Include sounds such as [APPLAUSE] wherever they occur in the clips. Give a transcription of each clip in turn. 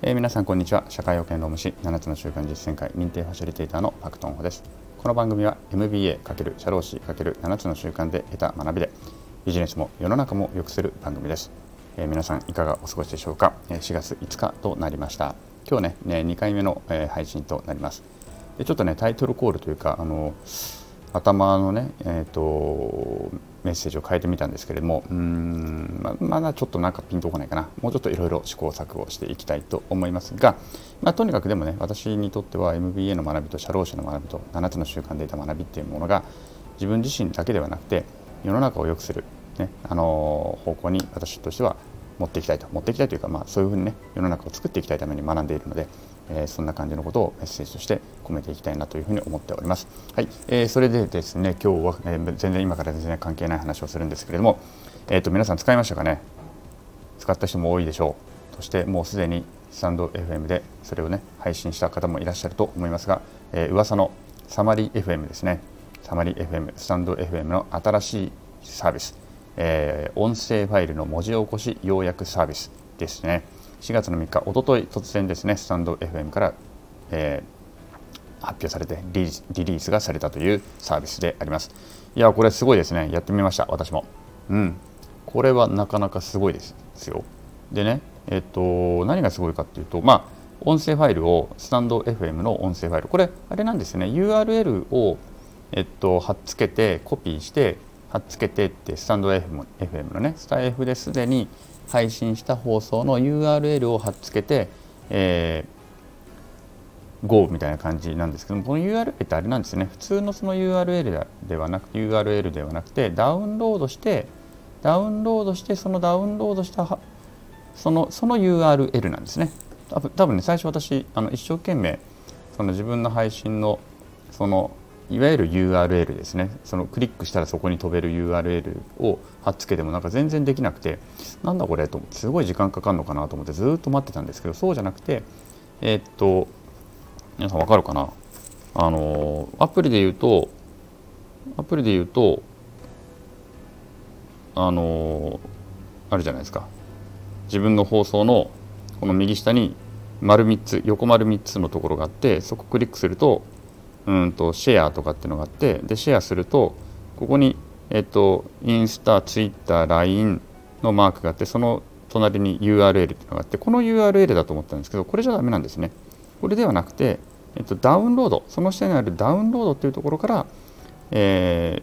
えー、皆さんこんにちは。社会保険労務士7つの習慣実践会認定ファシリテーターのパクトンホです。この番組は MBA× 社労士 ×7 つの習慣で得た学びでビジネスも世の中も良くする番組です、えー、皆さんいかがお過ごしでしょうか。4月5日となりました。今日ねね2回目の、えー、配信となります。でちょっとねタイトルコールというかあの頭のね、えーとメッセージを変えてみたんですけれどもうんままだちょっとなんかピンとこないかな。もうちょっといろいろ試行錯誤していきたいと思いますが、まあ、とにかくでもね私にとっては MBA の学びと社労士の学びと7つの習慣で得た学びっていうものが自分自身だけではなくて世の中を良くする、ね、あの方向に私としては持っていきたいと。持っていきたいというか、まあ、そういうふうにね世の中を作っていきたいために学んでいるので、え、そんな感じのことをメッセージとして込めていきたいなというふうに思っております。はい、えー、それでですね今日は、えー、全然今から全然関係ない話をするんですけれども、えーと、皆さん使いましたかね？使った人も多いでしょう。そしてもうすでにスタンド FM でそれをね配信した方もいらっしゃると思いますが、えー、噂のサマリー FM ですね。サマリー FM スタンド FM の新しいサービス、えー、音声ファイルの文字起こし要約サービスですね。4月の3日おととい突然ですねスタンド FM から、えー、発表されてリリースがされたというサービスであります。いやこれすごいですね。やってみました。私も。うん。これはなかなかすごいですよ。でねえっと何がすごいかっていうとまあ音声ファイルをスタンド FM の音声ファイル。これあれなんですね。URL をえっと貼っつけてコピーして貼っつけてってスタンド FM, FM のねスタイフですでに配信した放送の URL を貼っつけて、えー、Go みたいな感じなんですけどもこの URL ってあれなんですね。普通のその URL ではなく URL ではなくてダウンロードしてダウンロードしてそのダウンロードしたそのその URL なんですね。多分ね最初私あの一生懸命その自分の配信のそのいわゆる URL ですね。そのクリックしたらそこに飛べる URL を貼っつけてもなんか全然できなくてなんだこれと思ってすごい時間かかるのかなと思ってずっと待ってたんですけどそうじゃなくてえー、っと皆さんわかるかな？あのアプリで言うとアプリで言うとあのあるじゃないですか。自分の放送のこの右下に丸3つ横丸3つのところがあってそこクリックするとうんとシェアとかっていうのがあってでシェアするとここにえっとインスタツイッター LINE のマークがあってその隣に URL っていうのがあってこの URL だと思ったんですけどこれじゃダメなんですね。これではなくて、えっと、ダウンロードその下にあるダウンロードっていうところから、え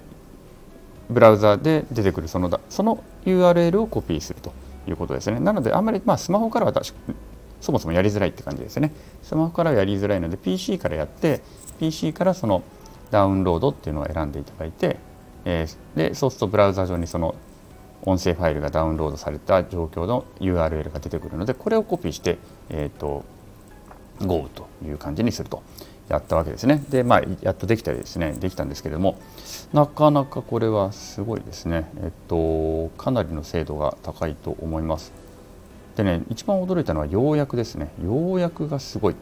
ー、ブラウザで出てくるそのその URL をコピーするということですね。なのであんまり、まあ、スマホからはそもそもやりづらいって感じですねスマホからはやりづらいので PC からやって PC からそのダウンロードっていうのを選んでいただいて、えー、でそうするとブラウザ上にその音声ファイルがダウンロードされた状況の URL が出てくるのでこれをコピーして、えーと、Go という感じにするとやったわけですね。でまあやっとできたりですねできたんですけれどもなかなかこれはすごいですね。えっとかなりの精度が高いと思います。でね一番驚いたのは要約ですね。要約がすごい。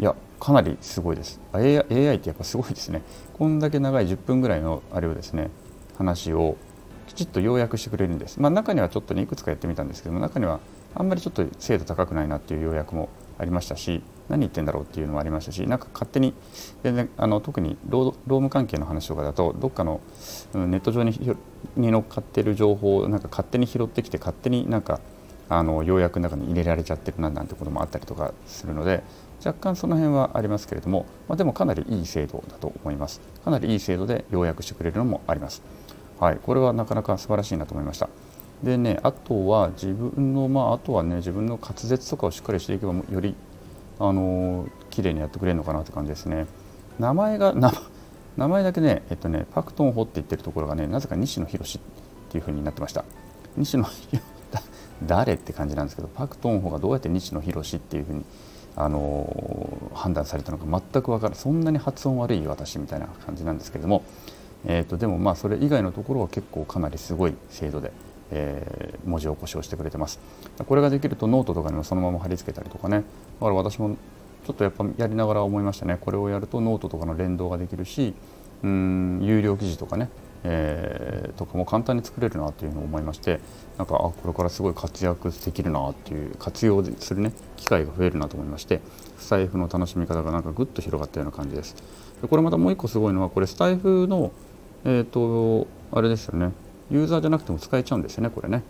いやかなりすごいです AI, AI ってやっぱすごいですねこんだけ長い10分ぐらいのあれをですね話をきちっと要約してくれるんです、まあ、中にはちょっとねいくつかやってみたんですけども中にはあんまりちょっと精度高くないなっていう要約もありましたし何言ってんだろうっていうのもありましたしなんか勝手に全然あの特に労務関係の話とかだとどっかのネット上にに乗っかってる情報をなんか勝手に拾ってきて勝手になんかあの要約の中に入れられちゃってるななんてこともあったりとかするので若干その辺はありますけれども、まあ、でもかなりいい精度だと思います。かなりいい精度で要約してくれるのもあります。はい。これはなかなか素晴らしいなと思いました。でねあとは自分のまああとはね自分の滑舌とかをしっかりしていけばよりあの綺麗にやってくれるのかなって感じですね。名前が [LAUGHS] 名前だけねえっとねパクトンホって言ってるところがねなぜか西野博っていうふうになってました。西野誰って感じなんですけどパクトンホがどうやって西野博っていうふうにあの判断されたのか全く分からない。そんなに発音悪い私みたいな感じなんですけども、えーと、でもまあそれ以外のところは結構かなりすごい精度で、えー、文字起こしをしてくれてます。これができるとノートとかにもそのまま貼り付けたりとかね。だから私もちょっとやっぱやりながら思いましたね。これをやるとノートとかの連動ができるしうん有料記事とかね。えー、とかも簡単に作れるなというのを思いましてなんかあこれからすごい活躍できるなっていう活用するね機会が増えるなと思いましてスタイフの楽しみ方がなんかぐっと広がったような感じですでこれまたもう一個すごいのはこれスタイフのえっ、ー、とあれですよねユーザーじゃなくても使えちゃうんですよねこれね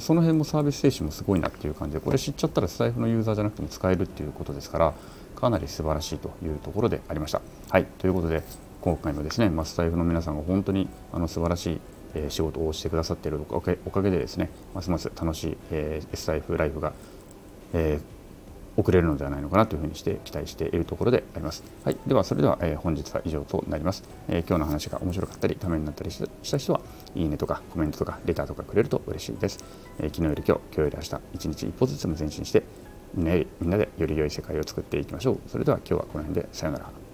その辺もサービス精神もすごいなっていう感じでこれ知っちゃったらスタイフのユーザーじゃなくても使えるっていうことですからかなり素晴らしいというところでありました。はいということで今回のですね、ま、スタイフの皆さんが本当にあの素晴らしい、え、仕事をしてくださっているおかげでですねますます楽しい、えー、スタイフライフが、えー、送れるのではないのかなというふうにして期待しているところであります。はい、ではそれでは、えー、本日は以上となります、えー、今日の話が面白かったりためになったりした人はいいねとかコメントとかレターとかくれると嬉しいです。えー、昨日より今日、今日より明日、一日一歩ずつも前進してみんなみんなでより良い世界を作っていきましょう。それでは今日はこの辺でさようなら。